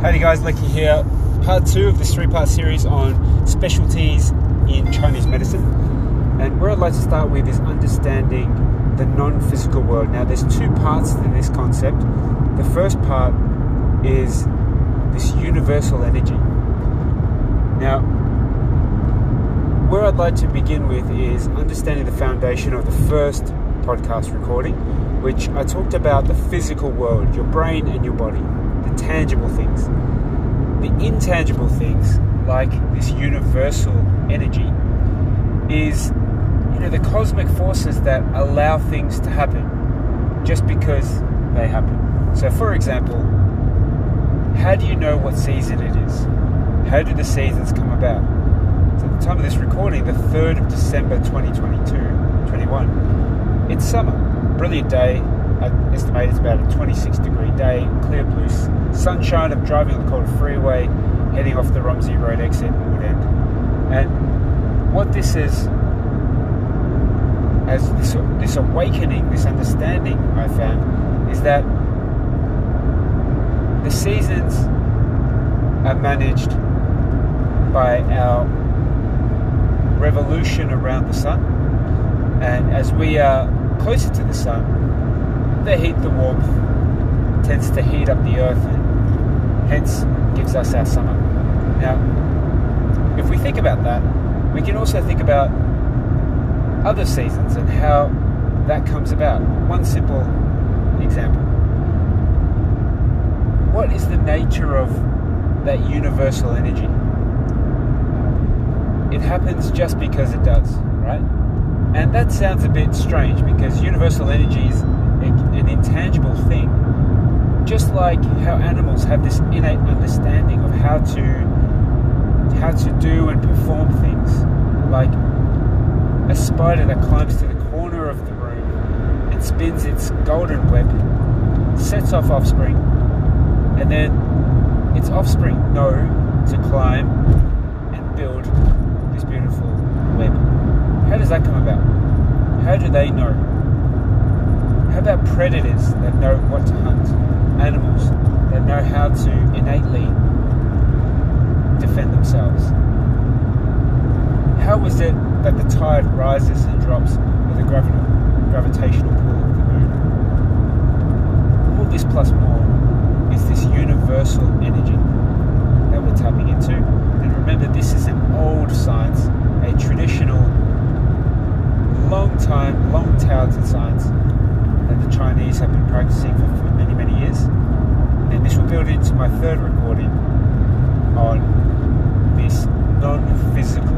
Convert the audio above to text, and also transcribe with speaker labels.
Speaker 1: Howdy guys, Lecky here. Part two of this three-part series on specialties in Chinese medicine. And where I'd like to start with is understanding the non-physical world. Now there's two parts to this concept. The first part is this universal energy. Now, where I'd like to begin with is understanding the foundation of the first podcast recording, which I talked about the physical world, your brain and your body tangible things. The intangible things, like this universal energy, is you know the cosmic forces that allow things to happen just because they happen. So, for example, how do you know what season it is? How do the seasons come about? So at the time of this recording, the 3rd of December 2022, 21, it's summer. Brilliant day, I estimate it's about a 26 degree day, clear blue sunshine. I'm driving on the Calder Freeway, heading off the Romsey Road exit in Woodend. And what this is, as this, this awakening, this understanding I found, is that the seasons are managed by our revolution around the sun. And as we are closer to the sun, the heat, the warmth tends to heat up the earth and hence gives us our summer. Now, if we think about that, we can also think about other seasons and how that comes about. One simple example. What is the nature of that universal energy? It happens just because it does, right? And that sounds a bit strange because universal energy is. Just like how animals have this innate understanding of how to how to do and perform things, like a spider that climbs to the corner of the room and spins its golden web, sets off offspring, and then its offspring know to climb and build this beautiful web. How does that come about? How do they know? How about predators that know what to hunt? Animals that know how to innately defend themselves? How is it that the tide rises and drops with the gravi- gravitational pull of the moon? All this plus more is this universal energy that we're tapping into. And remember, this is an old science, a traditional, long time, long talented science the Chinese have been practicing for, for many, many years. And this will build into my third recording on this non physical